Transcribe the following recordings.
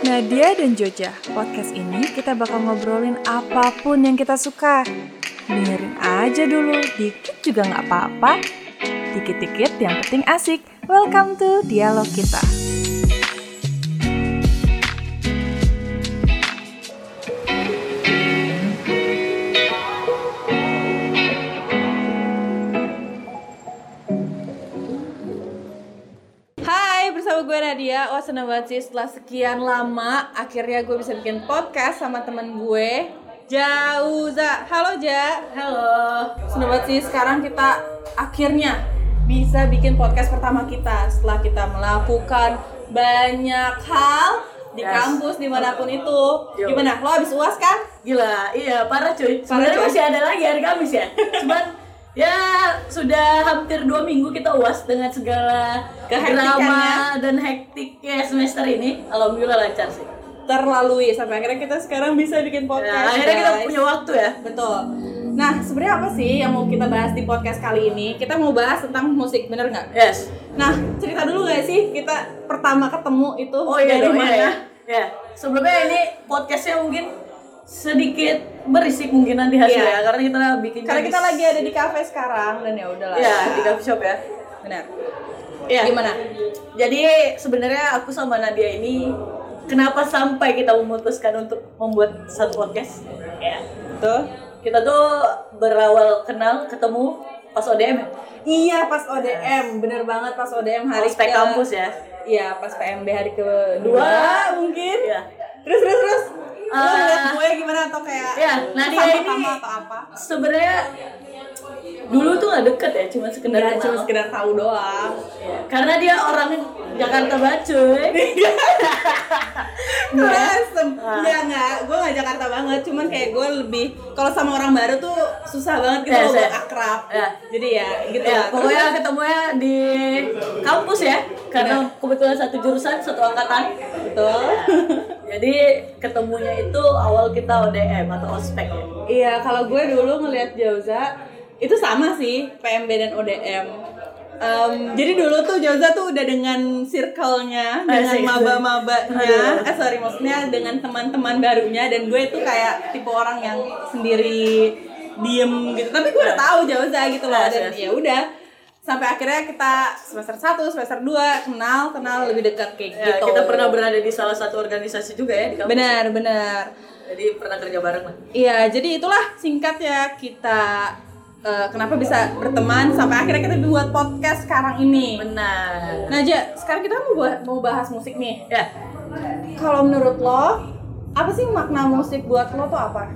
Nadia dan Joja, podcast ini kita bakal ngobrolin apa pun yang kita suka. Dengerin aja dulu, dikit juga nggak apa-apa. Dikit-dikit yang penting asik. Welcome to Dialog Kita. Seneng banget sih setelah sekian lama akhirnya gue bisa bikin podcast sama temen gue Jauza. Halo Ja. Halo. Seneng banget sih sekarang kita akhirnya bisa bikin podcast pertama kita setelah kita melakukan banyak hal di Yes. kampus di mana pun itu. Yo. Gimana? Lo habis uas kan? Gila, iya parah cuy. Sebenarnya masih ada lagi hari Kamis ya. Cuman ya sudah hampir dua minggu kita uas dengan segala drama dan hektiknya semester ini. Alhamdulillah lancar sih. Terlalui sampai akhirnya kita sekarang bisa bikin Ya, podcast. akhirnya kita guys. punya waktu ya. Betul. Nah, sebenarnya apa sih yang mau kita bahas di podcast kali ini? Kita mau bahas tentang musik, bener nggak? Yes. Nah, cerita dulu nggak sih kita pertama ketemu itu Oh iya dari dong, mana? iya, ya. Ya. Sebelumnya ini podcastnya mungkin sedikit berisik mungkin nanti hasilnya Iya. karena kita bikin Karena kita lagi ada di cafe sekarang dan ya udahlah. ya di coffee shop ya. Benar. Iya. Gimana? Jadi sebenarnya aku sama Nadia ini kenapa sampai kita memutuskan untuk membuat satu podcast? Ya. Tuh. Kita tuh berawal kenal ketemu pas ODM ya. Iya, pas ODM. Bener banget pas ODM hari Ospek ke- kampus ya. Iya, pas PMB hari kedua mungkin. Iya. Terus terus terus. Lo Ah. ngeliat gue gimana atau kayak Iya, Nadia ini atau apa? sebenarnya dulu tuh nggak deket ya, cuma sekedar Ya, cuma sekedar tahu doang. Iya. Karena dia orang Jakarta banget cuy. Mesem. Ah. Enggak, enggak. Gue gak Jakarta banget, cuman kayak gue lebih kalau sama orang baru tuh susah banget gitu buat yes. akrab. Ya. Jadi ya gitu Ya, lah. pokoknya ketemunya di kampus ya, karena kebetulan satu jurusan, satu angkatan. Betul. Jadi ketemunya itu awal kita ODM atau ospek ya. Iya, kalau gue dulu ngelihat Jauza itu sama sih PMB dan ODM. Em, jadi dulu tuh Jauza tuh udah dengan circle-nya, dengan Asik. maba-mabanya, eh sorry maksudnya dengan teman-teman barunya dan gue tuh kayak tipe orang yang sendiri diem gitu. Tapi gue udah tahu Jauza gitu loh Yes, dan ya udah sampai akhirnya kita semester 1, semester 2 kenal, kenal lebih dekat kayak Ya, gitu. kita pernah berada di salah satu organisasi juga ya di kampus. Benar, benar. Jadi pernah kerja bareng lah. Iya, jadi itulah singkatnya kita eh, kenapa bisa berteman sampai akhirnya kita buat podcast sekarang ini. Benar. Nah, Ja, sekarang kita mau bah- mau bahas musik nih. Ya, Kalau menurut lo, apa sih makna musik buat lo tuh apa?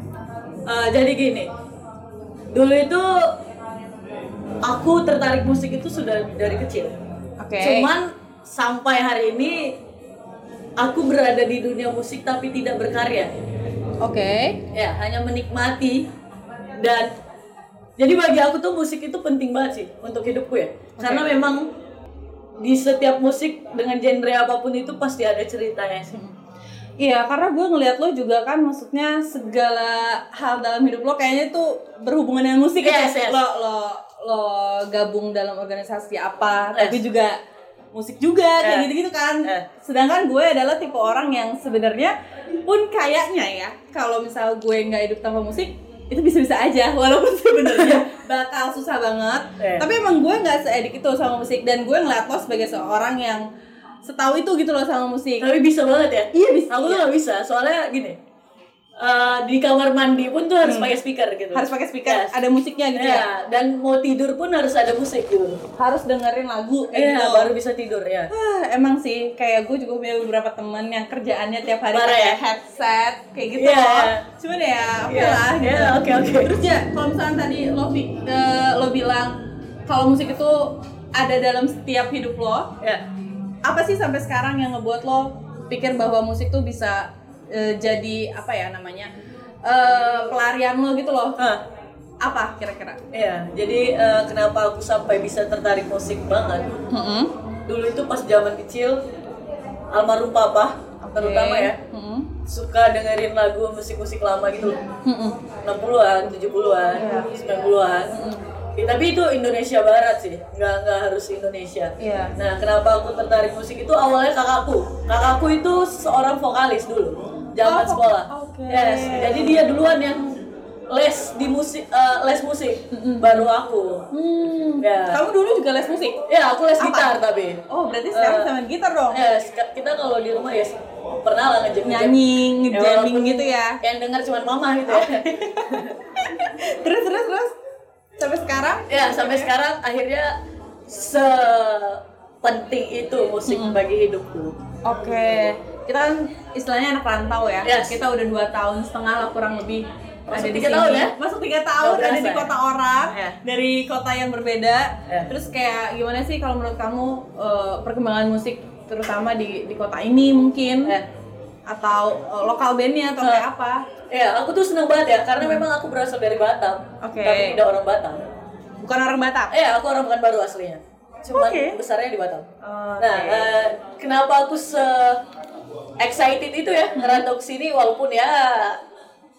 eh, jadi gini. Dulu itu aku tertarik musik itu sudah dari kecil. Oke. Cuman sampai hari ini aku berada di dunia musik tapi tidak berkarya. Oke. ya hanya menikmati dan jadi bagi aku tuh musik itu penting banget sih untuk hidupku ya karena memang di setiap musik dengan genre apa pun itu pasti ada ceritanya sih Iya, karena gue ngeliat lo juga kan maksudnya segala hal dalam hidup lo kayaknya tuh berhubungan dengan musik Yes, gitu. yes. Lo lo lo gabung dalam organisasi apa, Yes. tapi juga musik juga kayak Eh. gitu-gitu kan. Eh. Sedangkan gue adalah tipe orang yang sebenarnya pun kayaknya ya kalau misal gue nggak hidup tanpa musik itu bisa-bisa aja walaupun sebenarnya bakal susah banget. Eh. Tapi emang gue nggak seedik itu sama musik dan gue ngeliat lo sebagai seorang yang setahu itu gitu loh sama musik. tapi bisa banget ya Iya bisa. aku tuh Iya. gak bisa soalnya gini eh, di kamar mandi pun tuh harus pakai speaker gitu Hmm. harus pakai speaker Yes. ada musiknya gitu ya. ya dan mau tidur pun harus ada musik gitu harus dengerin lagu kayak Iya, gitu baru bisa tidur ya Ah, emang sih kayak gue juga punya beberapa temen yang kerjaannya tiap hari pakai ya? headset kayak gitu Iya, loh cuman ya oke Iya, lah gitu. iya, oke, oke. terus ya kalau misalnya tadi lo eh, lo bilang kalau musik itu ada dalam setiap hidup lo ya apa sih sampai sekarang yang ngebuat lo pikir bahwa musik tuh bisa eh, jadi apa ya namanya eh, pelarian lo gitu loh Ah. apa kira-kira Iya, jadi eh, kenapa aku sampai bisa tertarik musik banget? Mm-mm. Dulu itu pas zaman kecil, almarhum papa, terutama ya, Mm-mm. suka dengerin lagu musik-musik lama gitu. Mm-mm. 60-an, 70-an, Iya. 90-an. Ya, tapi itu Indonesia Barat sih, nggak nggak harus Indonesia. Iya. Nah, kenapa aku tertarik musik itu awalnya kakakku. Kakakku itu seorang vokalis dulu, zaman Oh, sekolah. oke. Yes, jadi dia duluan yang les di musik, eh, les musik, baru aku. Hmm. Ya. Kamu dulu juga les musik? Ya, aku les Apa? gitar tapi. Oh, berarti sekarang Eh, sama gitar dong? Yes, kita kalau di rumah ya pernah lah ngejek Nyanyi, ngejamming walaupun gitu ya? Yang dengar cuma mama gitu ya. terus, terus, terus? Sampai sekarang? ya sampai sekarang akhirnya sepenting itu musik bagi hidupku. Oke, kita kan istilahnya anak rantau ya. Yes. Kita udah dua tahun setengah lah kurang lebih Masuk ada tiga tahun ya? Masuk tiga tahun Nggak ada di ya? kota orang, Ya. dari kota yang berbeda. Ya. Terus kayak gimana sih kalau menurut kamu eh, perkembangan musik terutama di di kota ini mungkin Ya. Atau eh, lokal bandnya atau kayak apa? Ya, aku tuh seneng banget ya karena memang aku berasal dari Batam. Oke. Tapi tidak orang Batam. Bukan orang Batak. Eh, aku orang bukan baru aslinya. Cuma Oke. besarnya di Batam. Oke. Nah, eh, kenapa aku se excited itu ya ngerantau ke sini walaupun ya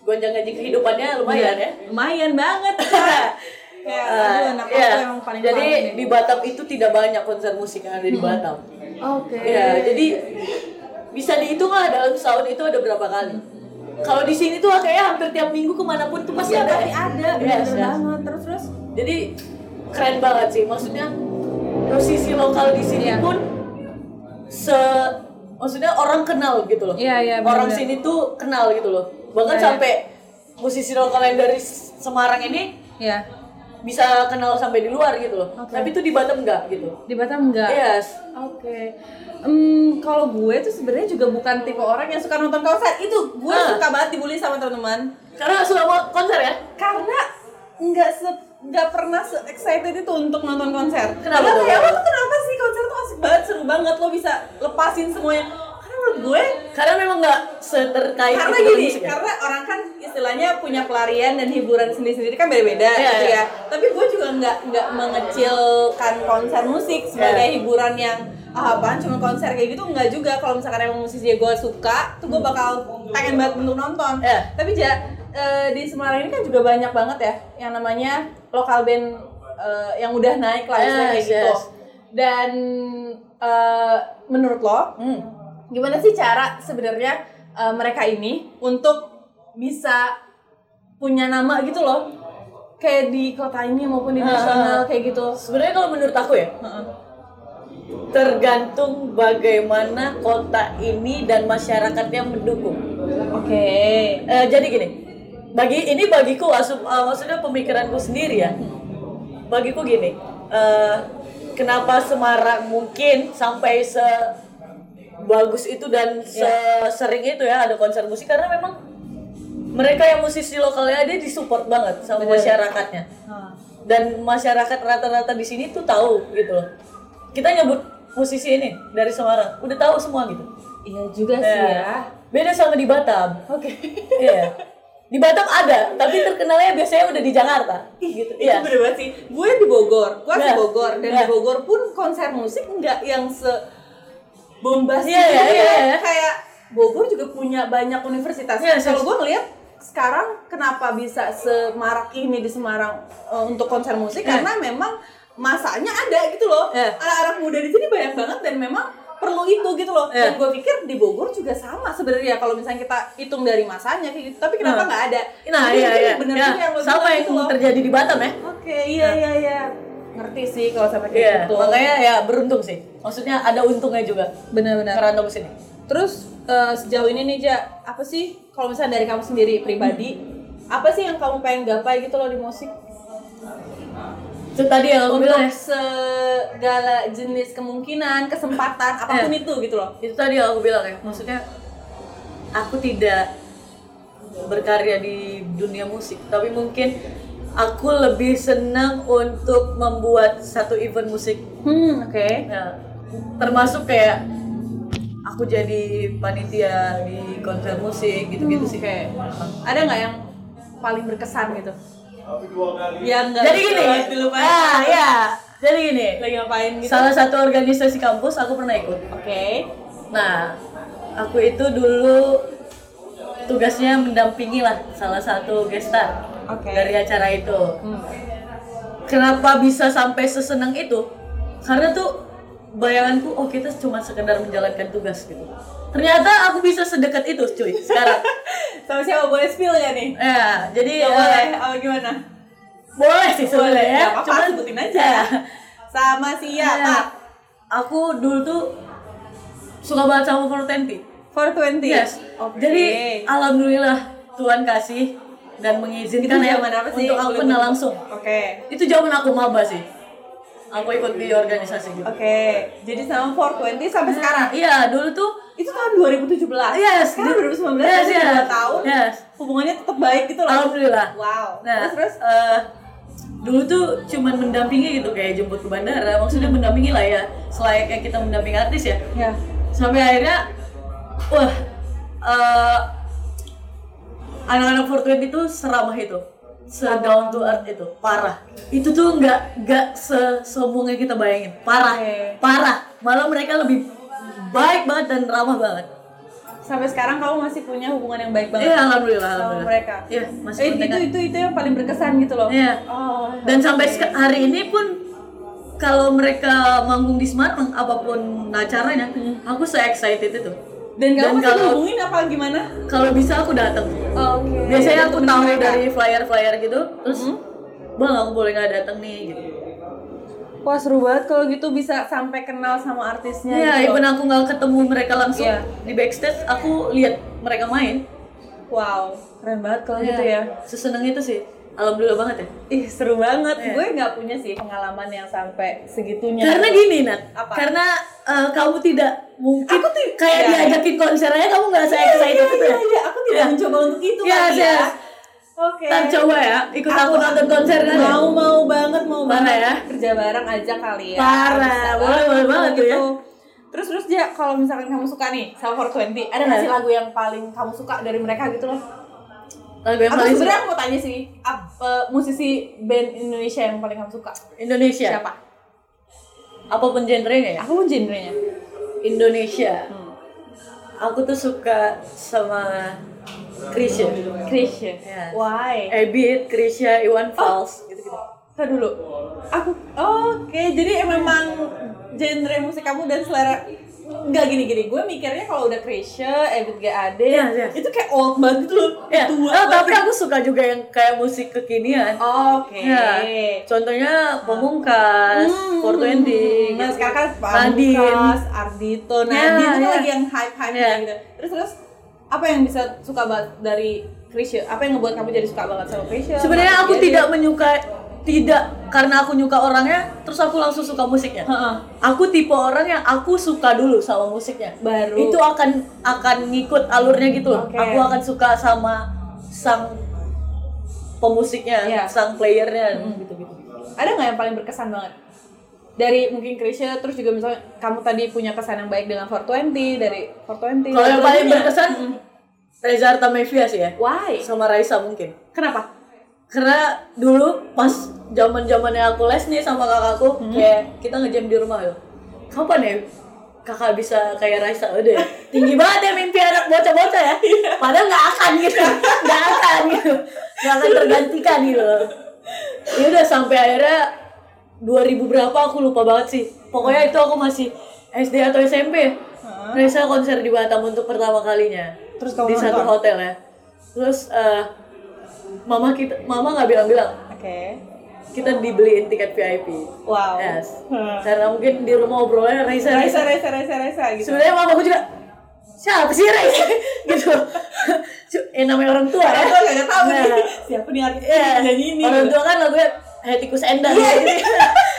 gonjang-ganjing kehidupannya lumayan ya. Lumayan banget. Anak iya. emang paling Jadi paling di Batam itu tidak banyak konser musik yang ada di Batam. Oke. Ya, jadi bisa dihitung lah dalam setahun itu ada berapa kali. Kalau di sini tuh kayaknya hampir tiap minggu ke mana pun tuh pasti Iya, ada. pasti ya. ada, Yes, bener yes. banget. Terus terus. Jadi keren banget sih. Maksudnya posisi lokal di sini Iya. pun se maksudnya orang kenal gitu loh. Iya, iya, Orang bener-bener. sini tuh kenal gitu loh. Bahkan Iya, iya. sampai musisi lokal yang dari Semarang ini Ya. Bisa kenal sampai di luar gitu loh. Oke. Tapi itu di Batam enggak gitu. Di Batam enggak? Yes. Oke. Em, kalau gue tuh sebenarnya juga bukan tipe orang yang suka nonton konser. Itu gue Ah. suka banget dibully sama teman-teman. Karena suka mau konser ya? Karena nggak se nggak pernah se excited itu untuk nonton konser. Kenapa Karena kayak lo tuh kenapa sih konser tuh asik banget, seru banget lo bisa lepasin semuanya. Menurut gue Karena memang nggak seterkait karena itu dengan gini, musik ya? karena orang kan istilahnya punya pelarian dan hiburan sendiri-sendiri kan beda-beda Iya, gitu iya. ya. Tapi gue juga nggak nggak mengecilkan konser musik sebagai Iya. hiburan yang ah, apaan cuma konser kayak gitu nggak juga. Kalau misalkan emang musisi gue suka, tuh gue bakal pengen banget untuk nonton. Iya. Tapi ja, eh, di Semarang ini kan juga banyak banget ya yang namanya lokal band eh, yang udah naik lah misalnya kayak Yes, gitu. yes. Dan eh, menurut lo, Hmm. Gimana sih cara sebenarnya uh, mereka ini untuk bisa punya nama gitu loh kayak di kota ini maupun di nasional ah. kayak gitu Sebenarnya kalau menurut aku ya, tergantung bagaimana kota ini dan masyarakatnya mendukung. oke Eh, jadi gini, bagi ini bagiku asup, eh, maksudnya pemikiranku sendiri ya. Bagiku gini, eh, kenapa Semarang mungkin sampai se bagus itu dan sering itu ya ada konser musik karena memang mereka yang musisi lokalnya ada disupport banget sama Bener. masyarakatnya. Dan masyarakat rata-rata di sini tuh tahu gitu loh. Kita nyebut musisi ini dari Semarang udah tahu semua gitu. Iya juga sih Ya. ya. Beda sama di Batam. Oke. Iya. Di Batam ada tapi terkenalnya biasanya udah di Jakarta. Gitu. iya. Itu bener banget sih. Gue di Bogor, gue asli Nah. Bogor dan Nah. di Bogor pun konser musik nggak yang se bombastis Iya, iya, gitu iya, ya. iya. Kayak Bogor juga punya banyak universitas. Iya, Kalau gue ngeliat sekarang kenapa bisa semarak ini di Semarang eh, untuk konser musik Iya. karena memang masanya ada gitu loh. Iya. Anak-anak muda di sini banyak banget dan memang perlu itu gitu loh. Iya. Dan gue pikir di Bogor juga sama sebenarnya kalau misalnya kita hitung dari masanya kayak gitu. Tapi kenapa Nah. nggak ada? nah Jadi iya iya bener Ya, juga yang sama yang gitu loh. terjadi di Batam ya Oke, iya iya iya. Ngerti sih kalau sampai kayak Iya, gitu. makanya ya beruntung sih. Maksudnya ada untungnya juga benar-benar. ngerantau ke sini. Terus eh, sejauh ini nih Ja, apa sih kalau misalnya dari kamu sendiri pribadi, apa sih yang kamu pengen gapai gitu loh di musik? Itu tadi yang aku bilang segala jenis kemungkinan, kesempatan, apa pun itu gitu loh. Itu tadi yang aku bilang ya. Maksudnya aku tidak berkarya di dunia musik, tapi mungkin aku lebih senang untuk membuat satu event musik. Hmm, oke. Ya, termasuk kayak aku jadi panitia di konser musik gitu-gitu sih. Oke. Ada nggak yang paling berkesan gitu? Yang Jadi gini, ah ya, jadi gini. Lagi ngapain gitu? Salah satu organisasi kampus aku pernah ikut. Oke. Nah, aku itu dulu tugasnya mendampingi lah salah satu gestar Oke. dari acara itu. Hmm. kenapa bisa sampai sesenang itu karena tuh bayanganku oh kita cuma sekedar menjalankan tugas gitu ternyata aku bisa sedekat itu cuy sekarang Sama siapa boleh spill ya nih? ya jadi Gak eh, boleh, apa gimana? boleh sih sebenarnya ya apa-apa, cuman sebutin aja. ya, Sama siapa? ya, aku dulu tuh suka banget sama 420 420? yes Oke. jadi alhamdulillah Tuhan kasih dan mengizinkan itu ya zaman apa sih? untuk aku bentuk? langsung Oke. itu zaman aku maba sih aku ikut di organisasi gitu Oke, jadi sama 420 sampai sekarang. iya dulu tuh Itu tahun 2017. Yes, Sekarang di- 2019 yes, yes. dua tahun. Yes. Hubungannya tetap baik gitu loh. alhamdulillah Wow. nah terus terus eh, dulu tuh cuman mendampingi gitu kayak jemput ke bandara maksudnya mendampingi lah ya selayaknya kita mendampingi artis ya ya. sampai akhirnya wah eh, anak-anak 420 itu seramah itu. Se down to earth itu. Parah. Itu tuh nggak nggak se sombong yang kita bayangin. Parah. Parah. Malah mereka lebih baik banget dan ramah banget. Sampai sekarang kamu masih punya hubungan yang baik banget iya alhamdulillah sama alhamdulillah. mereka. iya masih Eh, itu itu itu yang paling berkesan gitu loh. Iya. Oh. dan sampai seka- hari ini pun kalau mereka manggung di Semarang apa pun acaranya aku se excited itu Dan Dan kalau- hubungin apa gimana? kalau bisa aku datang Oke. biasanya Jadi aku tahu dari flyer flyer gitu terus bang aku boleh nggak datang nih gitu Wah seru banget kalau gitu bisa sampai kenal sama artisnya ya gitu. even aku nggak ketemu mereka langsung Iya. di backstage aku lihat mereka main Wow, keren banget kalau gitu ya. seseneng itu sih alhamdulillah banget ya Ih seru banget. Iya. Gue nggak punya sih pengalaman yang sampai segitunya. karena gini Nat Apa? karena eh, kamu tidak mungkin Aku ti- kayak iya. diajakin konser aja kamu nggak se Iya, excited iya, itu iya, ya iya. Aku tidak Iya. mencoba untuk itu Yes, kali ya. yes. Oke. Ntar coba ya ikut aku, nonton konser kan ya? Mau mau banget mau Parah banget ya? kerja bareng aja kali ya. Parah, boleh, banget boleh banget tuh ya. Terus terus ya kalau misalkan kamu suka nih sama 420, ada nggak Iya. sih lagu yang paling kamu suka dari mereka gitu loh? Lagu yang paling sebenarnya aku mau tanya sih, apa musisi band Indonesia yang paling kamu suka? Indonesia Siapa? apa pun genrenya ya Aku pun genrenya. Indonesia Hmm. aku tuh suka sama Krisya Krisya. Why? Ebit, Krisya, Iwan Fals gitu-gitu Kita dulu. Aku oke, jadi memang genre musik kamu dan selera nggak gini-gini. Gue mikirnya kalau udah Krisya, Ebit GAD, Iya, iya. itu kayak old banget gitu loh. ya Tua oh, tapi aku suka juga yang kayak musik kekinian Oke. Ya, contohnya Pemungkas, Hmm. 420 Nah gitu. sekarang kan Nadine. Pamungkas, Ardito, Nadine itu ya. lagi yang hype-hype Ya. gitu. Terus terus apa yang bisa suka banget dari Krisya? Apa yang ngebuat kamu jadi suka banget sama Krisya? sebenarnya aku tidak menyukai tidak karena aku nyuka orangnya terus aku langsung suka musiknya. Heeh. aku tipe orang yang aku suka dulu sama musiknya. Baru. itu akan akan ngikut alurnya gitu loh. Oke. aku akan suka sama sang pemusiknya Iya. sang playernya gitu gitu ada nggak yang paling berkesan banget? Dari mungkin Krisya terus juga misalnya kamu tadi punya kesan yang baik dengan 420 dari 420 kalau yang paling berkesan Reza Artamevia sih ya. Why? Sama Raisa mungkin. Kenapa karena dulu pas zaman zamannya aku les nih sama kakakku Hmm. kayak kita ngejam di rumah loh kapan ya kakak bisa kayak Raisa udah tinggi banget ya mimpi anak bocah-bocah ya. Iya. padahal nggak akan gitu nggak akan gitu. Nggak akan tergantikan gitu loh. Ya udah sampai akhirnya 2000 berapa aku lupa banget sih. Pokoknya itu aku masih SD atau SMP Raisa konser di Batam untuk pertama kalinya. Terus kamu di satu hotel ya. Terus eh, mama kita mama nggak bilang-bilang. Oke. Kita dibeliin tiket VIP wow. Yes. Hmm. karena mungkin di rumah obrolannya Raisa Raisa. Raisa Raisa Raisa gitu. Sebenarnya mamaku juga siapa sih Raisa? Gitu. Yang namanya orang tua ya. Aku nggak tahu Nah, nih. Siapa nih artis Iya, nyanyi ini orang gitu. tua kan lagunya Hetikus Endang Iya, gitu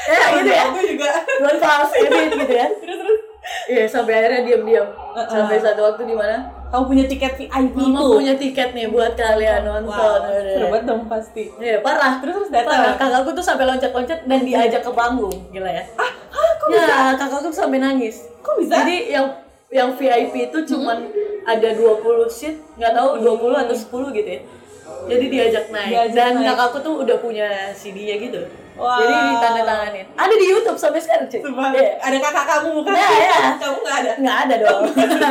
ya gitu ya. Aku juga. Tuan Fals Ebit gitu ya. Terus terus. Iya sampai akhirnya diam-diam. Uh-uh. sampai satu waktu di mana kamu punya tiket VIP mama itu punya tiket nih buat kalian nonton wow seru banget dong pasti Iya parah terus terus Parah, datang kakakku tuh sampai loncat-loncat dan diajak ke panggung, gila ya. Ah, kok ya, kakakku tuh sampai nangis. kok bisa Jadi yang yang VIP itu cuman ada 20 seat, nggak tahu 20 atau 10 gitu ya. Jadi diajak naik. Diajak dan naik. kakakku tuh udah punya CD-nya gitu. Wow. Jadi ditandatanganin. Ada di YouTube sampai sekarang, cuy. Iya. ada kakak kamu bukan Ya, ya. kamu nggak ada Nggak ada dong.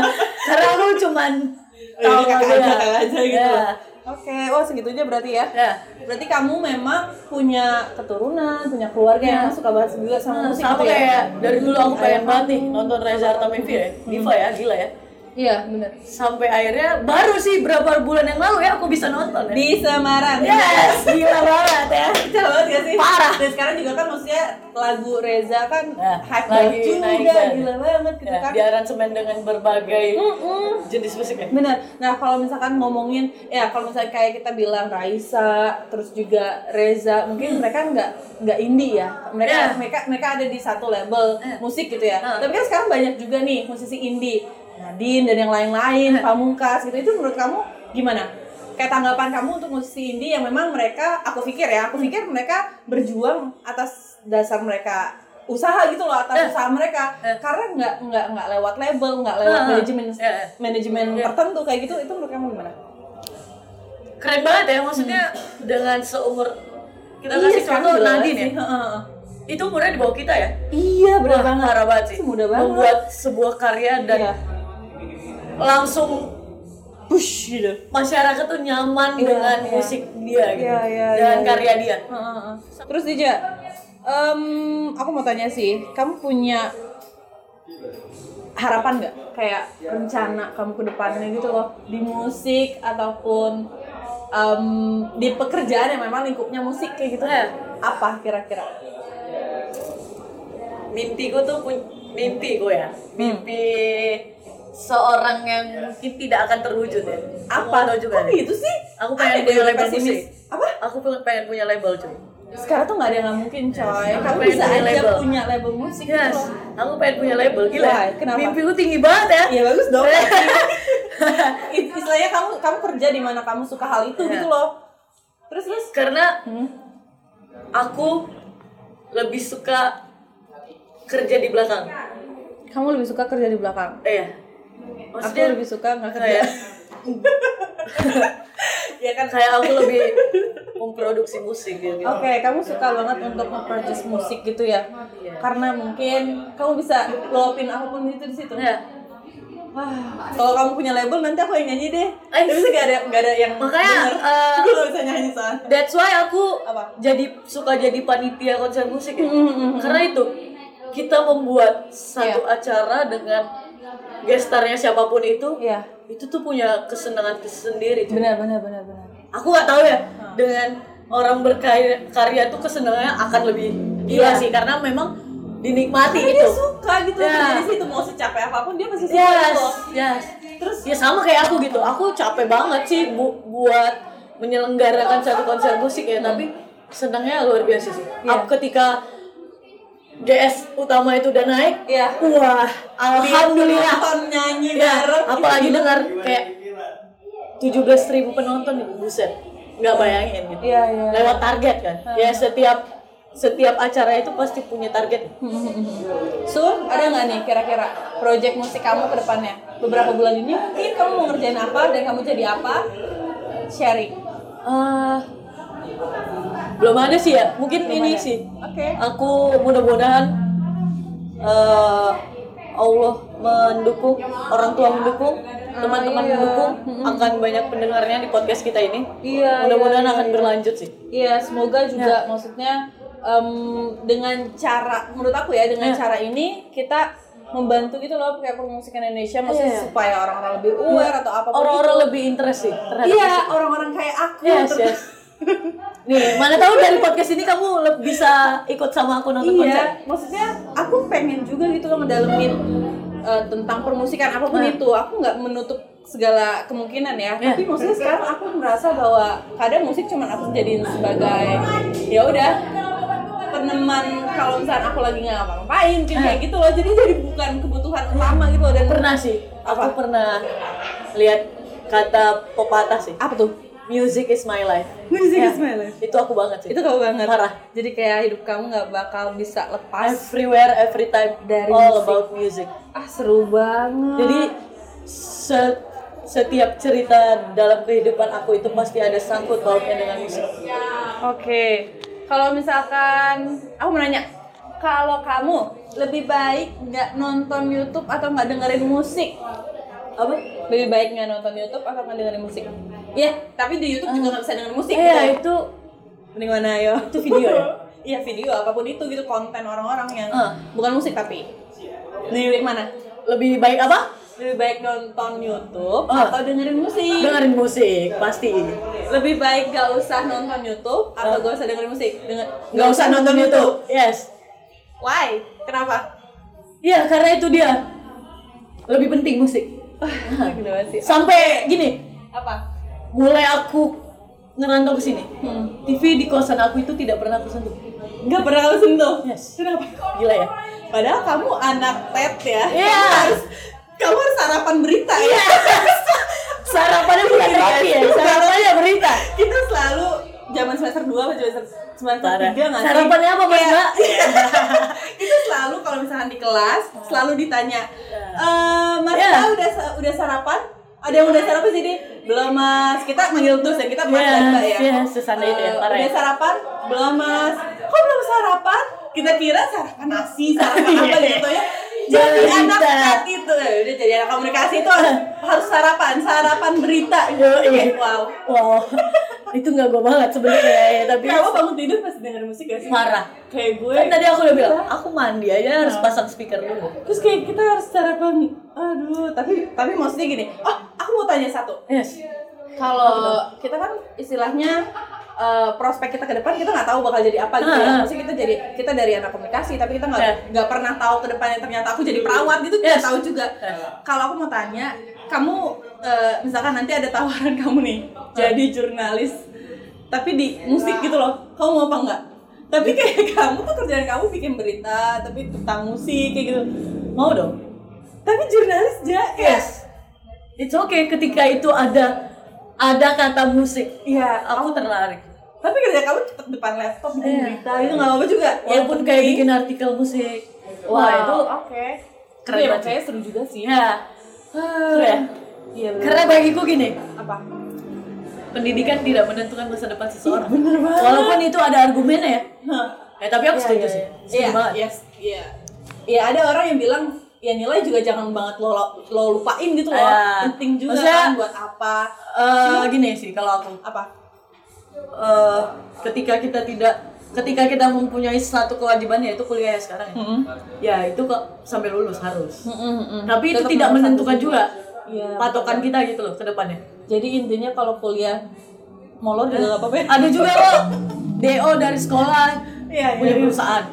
Karena aku cuman Oh, tahu kakak lagunya. aja, kakak aja gitu. Ya. Oke, oh segitunya berarti ya. Ya. Berarti kamu memang punya keturunan, punya keluarga yang suka banget juga sama musik sama gitu ya? kayak dari dulu aku pengen banget nih nonton Reza Artamevia ya Diva ya gila ya Iya, bener. sampai akhirnya baru sih berapa bulan yang lalu ya aku bisa nonton ya Di Semarang. yes gila banget ya Kacau banget gak sih? Parah. Dan sekarang juga kan maksudnya lagu Reza kan Nah, hype lagi banget juga, naik banget. gila banget gitu ya, kan. di aransemen dengan berbagai Mm-mm. jenis musik ya Bener. Nah kalau misalkan ngomongin, ya kalau misalnya kayak kita bilang Raisa, terus juga Reza, mungkin mereka nggak nggak indie ya. Mereka Ya. mereka mereka ada di satu label Ya. musik gitu ya. Hmm. Tapi kan sekarang banyak juga nih musisi indie, Nadine dan yang lain-lain, Pamungkas gitu. Itu menurut kamu gimana? Kayak tanggapan kamu untuk musisi indie yang memang mereka, aku pikir ya, aku pikir mereka berjuang atas dasar mereka usaha gitu loh atas Ya. usaha mereka Ya. karena nggak nggak nggak lewat label nggak lewat Ah, manajemen ya, ya. manajemen Ya. tertentu kayak gitu itu menurut kamu gimana? keren banget ya maksudnya dengan seumur kita kasih Hmm. sekarang contoh Nadine ya. Heeh. itu umurnya di bawah kita ya Iya benar banget. parah banget sih Mudah banget. membuat sebuah karya dan Iya. Langsung Push gitu. masyarakat tuh nyaman Iya, dengan iya. musik dia gitu Iya, iya, dengan iya, karya dia Heeh, heeh. Terus Dija, em, aku mau tanya sih, kamu punya harapan nggak kayak rencana kamu ke depannya gitu loh di musik ataupun em, di pekerjaan yang memang lingkupnya musik kayak gitu Iya. apa kira-kira? mimpi gue tuh pun mimpi gue ya mimpi seorang yang mungkin tidak akan terwujud ya nggak tahu juga Kok gitu sih? aku pengen punya label pesimis. musik Apa? aku pengen, pengen punya label cuy Sekarang tuh nggak ada yang nggak mungkin coy. Aku Kamu pengen bisa punya aja label. punya label musik yes gitu aku pengen punya label gila Why? Kenapa? mimpi gue tinggi banget ya Iya bagus dong. It- Istilahnya kamu kamu kerja di mana kamu suka hal itu Iya. gitu loh. Terus terus. karena Hmm. aku lebih suka kerja di belakang Kamu lebih suka kerja di belakang. eh ya Aku maksudnya lebih suka nggak kerja. ya kan. kayak aku lebih memproduksi musik gitu Oke, kamu suka banget untuk memproduce musik gitu ya? Iya. Karena mungkin kamu bisa luapin apa pun itu di situ. ya Wah, kalau kamu punya label nanti aku yang nyanyi deh. Eh. Tapi sih gak ada gak ada yang Makanya, denger. eh, aku gak bisa nyanyi soalnya. That's why aku Apa? jadi suka jadi panitia konser musik ya. Mm, mm, mm, Karena itu kita membuat satu Iya. acara dengan gestarnya siapa pun itu, Iya, itu tuh punya kesenangan tersendiri. benar benar benar benar. Aku nggak tahu ya dengan orang berkarya karya tuh kesenangannya akan lebih gila Iya. sih karena memang dinikmati Karena itu. dia suka gitu Ya. di situ mau secapek apa pun dia pasti suka Yes, gitu yes. Terus Ya sama kayak aku gitu. Aku capek banget sih bu buat menyelenggarakan satu konser musik ya, tapi senangnya luar biasa sih. Aku ketika GS utama itu udah naik, Iya. wah, alhamdulillah. Nyanyi Ya, bareng. apalagi dengar kayak 17.000 ribu penonton nih, buset. Nggak bayangin gitu. Iya, iya. Lewat target kan. Ya setiap setiap acara itu pasti punya target. So, ada nggak nih kira-kira project musik kamu ke depannya? Beberapa bulan ini mungkin kamu mau ngerjain apa dan kamu jadi apa? Sharing. Eh, belum ada sih ya. Mungkin Belum ini ada. sih. Oke. Aku mudah-mudahan eh, Allah mendukung, orang tua mendukung, teman-teman iya. mendukung, akan banyak pendengarnya di podcast kita ini. Iya, Mudah-mudahan iya, akan iya. berlanjut sih. Iya, semoga juga maksudnya em, dengan cara menurut aku ya dengan Iya. cara ini kita membantu gitu loh kayak permusikan Indonesia maksudnya Iya. supaya orang-orang lebih aware atau apa Orang-orang lebih interest sih terhadap Iya, orang-orang kayak aku. Yes, yes. Nih, mana tahu dari podcast ini kamu bisa ikut sama aku nonton konser. Iya, maksudnya aku pengen juga gitu loh ngedalemin eh, tentang permusikan apa pun Nah. itu. Aku nggak menutup segala kemungkinan ya. Iya. Tapi maksudnya sekarang aku merasa bahwa kadang musik cuman aku jadiin sebagai ya udah peneman kalau misalnya aku lagi nggak ngapa-ngapain mungkin kayak gitu loh. Jadi jadi bukan kebutuhan utama gitu loh dan Pernah sih. Aku Apa? pernah lihat kata pepatah sih. apa tuh? Music is my life. Music Ya, is my life. Itu aku banget sih. Itu kamu banget. Parah. Jadi kayak hidup kamu nggak bakal bisa lepas. everywhere every time Dari all musik. about music. Ah seru banget. Jadi se- setiap cerita dalam kehidupan aku itu pasti ada sangkut pautnya dengan musik. Oke, kalau misalkan aku mau nanya, kalau kamu lebih baik nggak nonton YouTube atau nggak dengerin musik? Apa? Lebih baik nggak nonton YouTube atau nggak dengerin musik? Iya, tapi di YouTube juga nggak bisa denger musik. Iya gitu. itu Mending mana ayo? itu video ya. Iya video apa pun itu gitu konten orang-orang yang Eh. bukan musik tapi lebih baik mana? lebih baik apa? Lebih baik nonton YouTube Eh. atau dengerin musik. Dengerin musik pasti. Lebih baik gak usah nonton YouTube atau gak usah dengerin musik. Denger, Nggak usah nonton YouTube. Yes. Why? Kenapa? Iya karena itu dia lebih penting musik. Gila banget sih. Sampai gini, Apa? Mulai aku ngerantau ke sini. Hmm. TV di kosan aku itu tidak pernah aku sentuh. Gak pernah kamu sentuh. Yes. Kenapa? Gila ya? Padahal kamu anak pet ya. Iya. Kamu harus kamu harus sarapan berita ya. Sarapannya bukan roti ya, sarapannya berita. Kita selalu zaman semester 2 atau semester semester. 3 nggak sih? Sarapannya apa, Mas, Kayak- Mbak? itu selalu kalau misalkan di kelas selalu ditanya eh mas Ya. Udah udah sarapan ada yang udah sarapan jadi belum mas. Kita manggil terus ya. Kita mas Yes, dan mbak ya. sesanda itu ya, Eh, parah udah ya. sarapan? Belum mas. Kok belum sarapan? Kita kira sarapan nasi sarapan apa gitu ya. Jadi Berita. anak pet itu ya udah jadi anak komunikasi itu harus, harus sarapan. Sarapan berita. Iya. wow. Wow, itu nggak gue banget sebenarnya ya, tapi kamu bangun tidur pas denger musik gak sih Parah. kayak gue kan tadi aku udah bilang, aku mandi aja harus pasang speaker dulu. Terus kayak kita harus sarapan. Aduh, tapi tapi maksudnya gini. Oh, aku mau tanya satu. Yes. Kalau kita kan istilahnya eh, prospek kita ke depan kita nggak tahu bakal jadi apa gitu ya. Ah. Maksudnya kita jadi kita dari anak komunikasi tapi kita nggak Yeah. nggak pernah tahu ke depannya ternyata aku jadi perawat gitu nggak Yes. tahu juga. Yes. Kalau aku mau tanya, kamu eh, misalkan nanti ada tawaran kamu nih jadi jurnalis tapi di musik gitu loh. Kamu mau apa enggak? Tapi kayak kamu tuh kerjaan kamu bikin berita tapi tentang musik kayak gitu. Mau dong? Tapi jurnalis ya Yes. It's okay ketika itu ada ada kata musik. Iya, Aku tertarik. Tapi kerja kamu cepet depan laptop bikin Iya. berita itu nggak apa-apa juga. Walaupun kayak bikin artikel musik. Wah, itu oke. keren Iya, banget saya seru juga sih. ya. Seru ya? Iya. Karena bagiku gini, apa? pendidikan tidak menentukan masa depan seseorang. bener banget. Walaupun itu ada argumennya ya. Eh tapi aku Iya, setuju iya, sih. iya. Setuju Iya, banget. yes, iya. Iya ada orang yang bilang ya nilai juga jangan banget lo lo lupain gitu loh. Iya. Penting juga kan buat apa? Eh, gini sih kalau aku Apa? eh, ketika kita tidak ketika kita mempunyai satu kewajiban yaitu kuliah ya sekarang ya. Ya itu kok sampai lulus harus. Tapi itu Tetap tidak menentukan juga Iya, patokan kita gitu loh ke depannya. Jadi intinya kalau kuliah molor juga gak apa-apa ya? Ada juga loh DO dari sekolah Iya, iya, punya iya. perusahaan.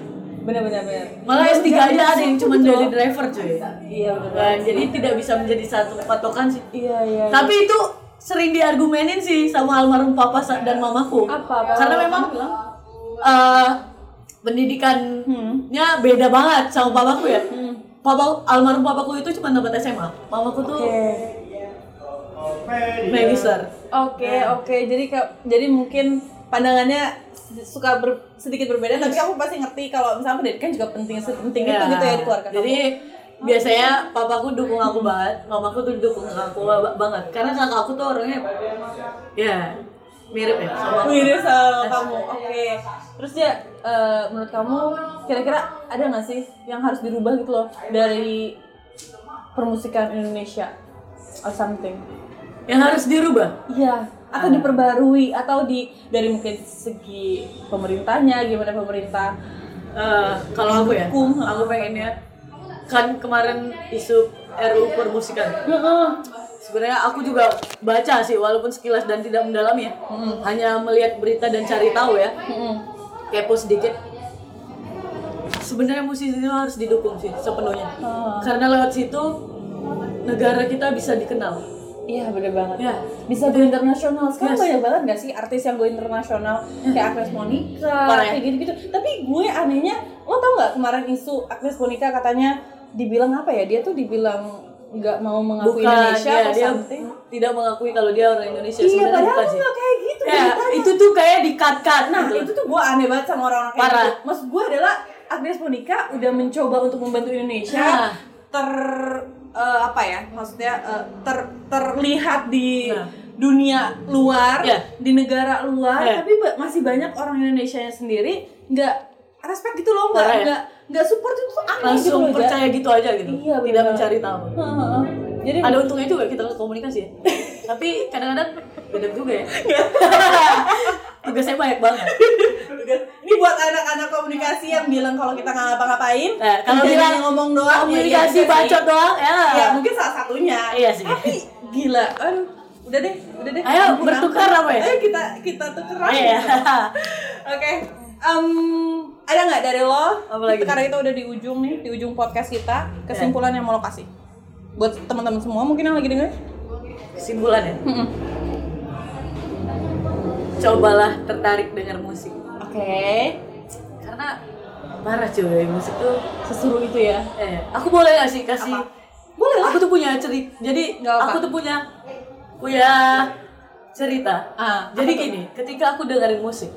Bener-bener. bener. Malah S3 aja ada yang cuma Betul. jadi driver cuy. Iya bener. Nah, jadi tidak bisa menjadi satu patokan sih. Iya iya. Tapi itu sering diargumenin sih sama almarhum papa dan mamaku. Apa? Apa? Karena memang Kamu eh pendidikannya beda banget sama papaku ya. Papa almarhum papaku itu cuma dapat SMA. Mamaku tuh magister. Oke oke jadi ka- jadi mungkin pandangannya suka ber- sedikit berbeda tapi aku pasti ngerti kalau misalnya pendidikan juga penting sepenting itu gitu ya di keluarga kamu. Jadi biasanya papaku dukung aku banget, mamaku tuh dukung aku ba- banget. Karena kakak aku tuh orangnya ya mirip ya? Sama mirip sama kamu. oke. Terus ya eh, menurut kamu kira-kira ada nggak sih yang harus dirubah gitu loh dari permusikan Indonesia or something? Yang harus dirubah. Iya, atau diperbarui atau di dari mungkin segi pemerintahnya gimana pemerintah Eh, kalau aku ya, Hukum. aku pengennya kan kemarin isu RU permusikan. Sebenarnya aku juga baca sih walaupun sekilas dan tidak mendalam ya. Hanya melihat berita dan cari tahu ya. Kepo sedikit. Sebenarnya musisi itu harus didukung sih sepenuhnya. Karena lewat situ negara kita bisa dikenal. Iya bener banget. Ya. Bisa go internasional. Sekarang Yes. banyak banget gak sih artis yang go internasional kayak Agnes Monica Parah ya? kayak gitu-gitu. Tapi gue anehnya, lo tau nggak kemarin isu Agnes Monica katanya dibilang apa ya? Dia tuh dibilang nggak mau mengakui Indonesia ya, atau dia something. tidak mengakui kalau dia orang Indonesia. Iya, Sebenarnya padahal bukan nggak kayak gitu Ya, itu tuh kayak di-cut-cut Nah, gitu. itu tuh gue aneh banget sama orang-orang kayak Parah. gitu. Maksud gue adalah Agnes Monica udah mencoba untuk membantu Indonesia Nah. ter eh, apa ya? Maksudnya eh, ter terlihat di Nah. dunia luar, Ya. di negara luar, Ya. tapi masih banyak orang Indonesia sendiri nggak respect gitu loh, nggak Parah ya? nggak nggak support itu tuh aneh gitu langsung loh, Ja. percaya gitu aja gitu Iya, tidak benar. mencari tahu Heeh. Jadi ada untungnya juga kita komunikasi ya tapi kadang-kadang beda juga ya tugasnya banyak banget ini buat anak-anak komunikasi yang bilang kalau kita nggak ngapa-ngapain, Nah, kalau bilang ngomong doang, komunikasi ya, iya bacot sih. doang ya Ya mungkin salah satunya. Iya sih. Tapi gila, aduh, udah deh, udah deh. Ayo, bertukar apa ya? Ayo kita kita tukeran. Iya. Oke. Em, ada nggak dari lo? Apa lagi? Karena kita udah di ujung nih, di ujung podcast kita. Kesimpulan yang mau lo kasih buat teman-teman semua mungkin yang lagi denger. kesimpulan ya cobalah tertarik dengar musik Oke. karena parah cuy musik tuh Seseru itu ya. eh aku boleh gak sih kasih Apa? Boleh lah. aku tuh punya cerita jadi Nggak apa. aku tuh punya punya cerita Ah, jadi gini ketika aku dengerin musik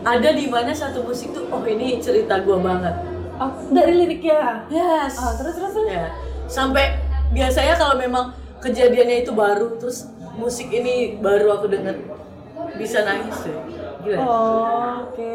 ada di mana satu musik tuh oh ini cerita gua banget Oh, dari liriknya. yes Oh, terus terus terus. ya sampai biasanya kalau memang kejadiannya itu baru terus musik ini baru aku denger bisa nangis tuh gila Oh, Oke.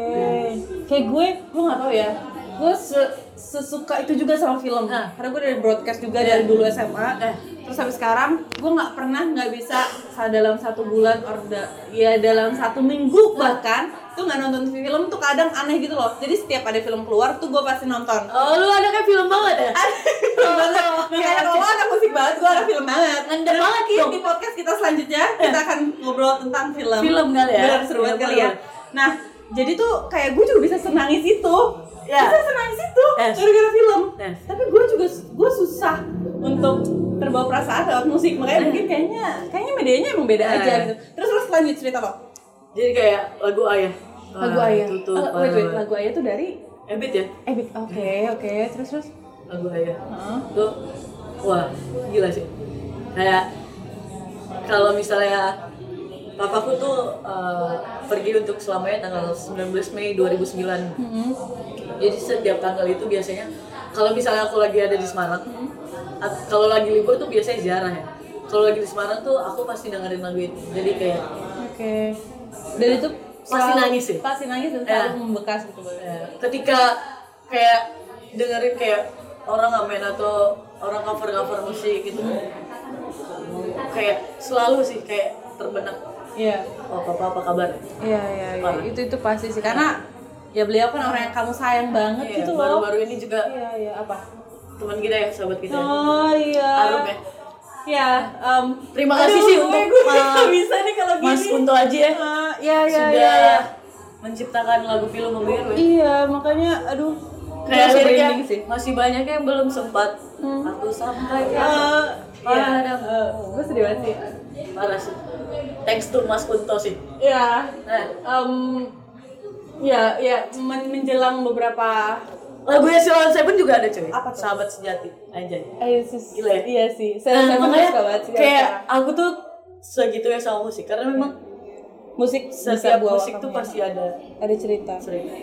Kayak gue, gue nggak tahu ya. Gue se- sesuka itu juga sama film. Ah. Karena gue dari broadcast juga dari dulu SMA. Eh. Terus sampai sekarang, gue nggak pernah nggak bisa sa- dalam satu bulan or da- ya dalam satu minggu bahkan tuh nggak nonton film tuh kadang aneh gitu loh. Jadi setiap ada film keluar tuh gue pasti nonton. oh lu ada kayak film banget ya banget. Makanya kalau lo anak musik banget, gue anak film banget. Ngendep banget, di- dong. Di podcast kita selanjutnya kita akan ngobrol tentang film. Film kali ya? Bener seru banget Film kali ya. Nah, jadi tuh kayak gue juga bisa senangis itu. Ya. Bisa senangis itu Yes. gara-gara film. Yes. Tapi gue juga gue susah untuk terbawa perasaan lewat musik. Makanya mungkin kayaknya kayaknya medianya emang beda aja Eh. gitu. Terus terus lanjut cerita lo. Jadi kayak lagu ayah Lagu ayah. tuh Oh, parah wait, wait, lagu ayah tuh dari Ebit ya Ebit. Oke, oke. Terus terus. lagu ayah Heeh. tuh wah gila sih kayak kalau misalnya papaku tuh eh, pergi untuk selamanya tanggal 19 Mei 2009 Hmm. jadi setiap tanggal itu biasanya kalau misalnya aku lagi ada di Semarang at- kalau lagi libur tuh biasanya ziarah ya kalau lagi di Semarang tuh aku pasti dengerin lagu itu jadi kayak Oke. Dan itu Pasti nangis ya? Pasti nangis dan Ya. selalu membekas gitu. ya, ketika kayak dengerin kayak orang ngamen atau orang cover cover musik gitu kayak selalu sih kayak terbenak Iya. oh papa apa kabar Iya, iya, iya. Itu itu pasti sih karena ya beliau kan orang yang kamu sayang banget Iya, gitu loh. baru-baru ini juga Iya, iya, apa? teman kita ya sahabat kita ya. Oh iya. Arum ya Ya, em, Terima kasih sih gue- untuk gue nggak bisa nih kalau gini. Mas Kunto Aji ya Ah, Iya, iya, sudah iya. iya. menciptakan lagu film membiru ya. Iya, makanya aduh. kayak merinding sih. masih banyak yang belum sempat Hmm. aku sampaikan Eh, iya. Padam. Eh, gue sedih banget sih. parah sih thanks to Mas Kunto sih Iya. nah Em, ya, ya men- menjelang beberapa lagunya Silon Seven juga ada cuy Apa tuh? sahabat sejati aja Ayo sis, Gila ya? Iya sih. nah, Saya makanya suka banget sih kayak aku tuh segitu ya sama musik karena memang musik bisa setiap musik tuh ya. pasti ada ada cerita. cerita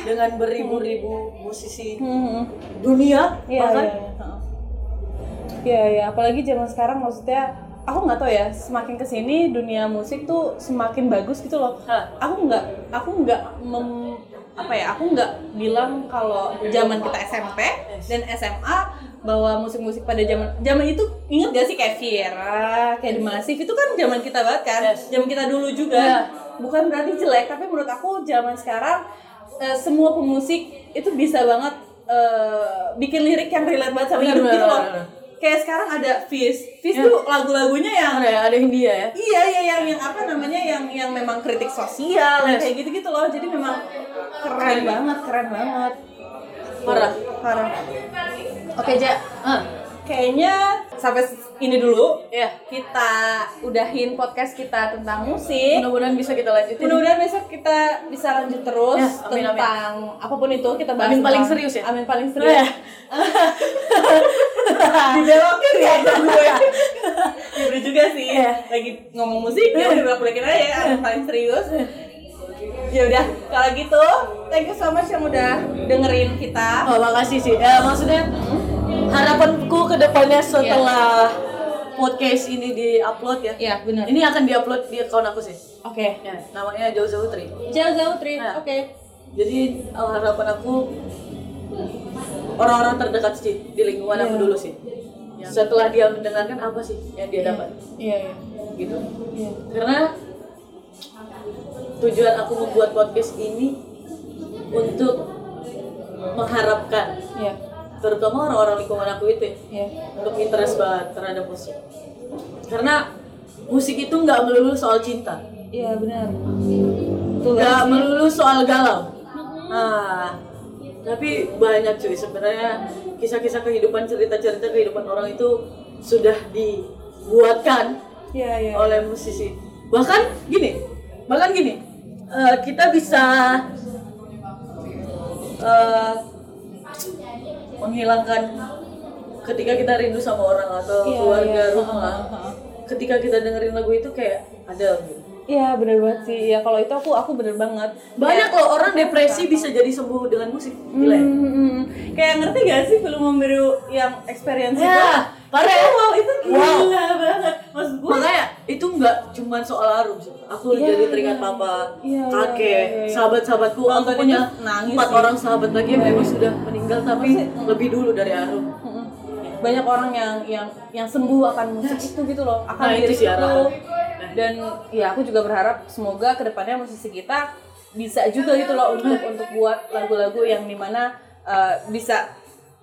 dengan beribu-ribu musisi Hmm. dunia Iya, bahkan iya, iya. Heeh. Iya, iya. Apalagi zaman sekarang maksudnya aku nggak tahu ya. Semakin ke sini dunia musik tuh semakin bagus gitu loh. Aku nggak, aku nggak mem, apa ya? Aku nggak bilang kalau zaman kita SMP dan SMA bahwa musik-musik pada zaman zaman itu inget gak sih kayak Viera, kayak The Massive itu kan zaman kita banget kan, zaman kita dulu juga. Iya. Bukan berarti jelek, tapi menurut aku zaman sekarang eh, semua pemusik itu bisa banget eh, bikin lirik yang relate banget sama hidup gitu loh. Kayak sekarang ada Fizz, Fizz Ya. tuh lagu-lagunya yang ada ada Hindia ya? Iya iya yang yang apa namanya yang yang memang kritik sosial Yes. kayak gitu gitu loh. Jadi memang keren banget keren banget. Parah. parah. Oke ja ah kayaknya sampai ini dulu. Ya kita udahin podcast kita tentang musik. Mudah-mudahan bisa kita lanjutin. Mudah-mudahan besok kita bisa lanjut terus Ya, amin, amin. tentang apa pun itu kita bahas Amin paling serius ya? amin paling serius. Ya. dibelokin ya gue. Ya bener juga sih. Iya. lagi ngomong musik ya udah balik aja. Ya amin paling serius. Ya udah kalau gitu thank you so much yang udah dengerin kita. Oh, makasih sih. Ya, maksudnya harapanku ke depannya setelah podcast ini di-upload ya. Iya, benar. Ini akan di-upload di akun aku sih. oke Ya, namanya Jauh Jauh Tri. jauh jauh tri Nah. oke Jadi uh, harapan aku orang-orang terdekat sih di lingkungan aku Iya. dulu sih. setelah dia mendengarkan apa sih yang dia dapat Iya, iya. gitu Iya. karena tujuan aku membuat podcast ini untuk mengharapkan Iya. Terutama orang-orang lingkungan aku itu ya, Iya. untuk interest banget terhadap musik karena musik itu nggak melulu soal cinta Iya, benar. Betul nggak sih. melulu soal galau nah tapi banyak cuy sebenarnya kisah-kisah kehidupan cerita-cerita kehidupan orang itu sudah dibuatkan Iya, iya. oleh musisi bahkan gini bahkan gini eh, kita bisa eh, menghilangkan ketika kita rindu sama orang atau Iya, keluarga iya. rumah ketika kita dengerin lagu itu kayak ada gitu Iya, benar banget sih. Ya kalau itu aku aku bener banget. banyak loh orang depresi bisa jadi sembuh dengan musik gila ya? Hmm, hmm. Kayak ngerti gak sih film Membiru yang experience Ya, itu? Parah. Itu, wow, itu gila Wow. banget. Maksud gue makanya itu nggak cuma soal harum aku Iya, jadi teringat papa Iya, iya, kakek iya, iya, iya. sahabat-sahabatku aku punya itu nangis empat sih. orang sahabat lagi yang memang sudah meninggal tapi lebih dulu dari harum banyak orang yang yang yang sembuh akan musik itu gitu loh akan Nah, itu lirik sih arahan. dan ya aku juga berharap semoga ke depannya musisi kita bisa juga gitu loh untuk untuk buat lagu-lagu yang di mana uh, bisa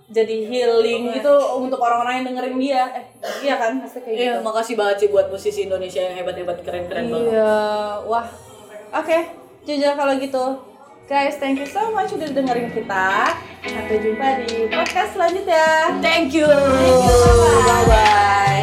jadi healing gitu untuk orang-orang yang dengerin dia eh iya kan pasti kayak Iya, gitu makasih banget sih buat musisi Indonesia yang hebat-hebat keren-keren banget. iya wah oke Jojo kalau gitu guys thank you so much udah dengerin kita sampai jumpa di podcast selanjutnya Thank you. Thank you, bye-bye. Bye-bye.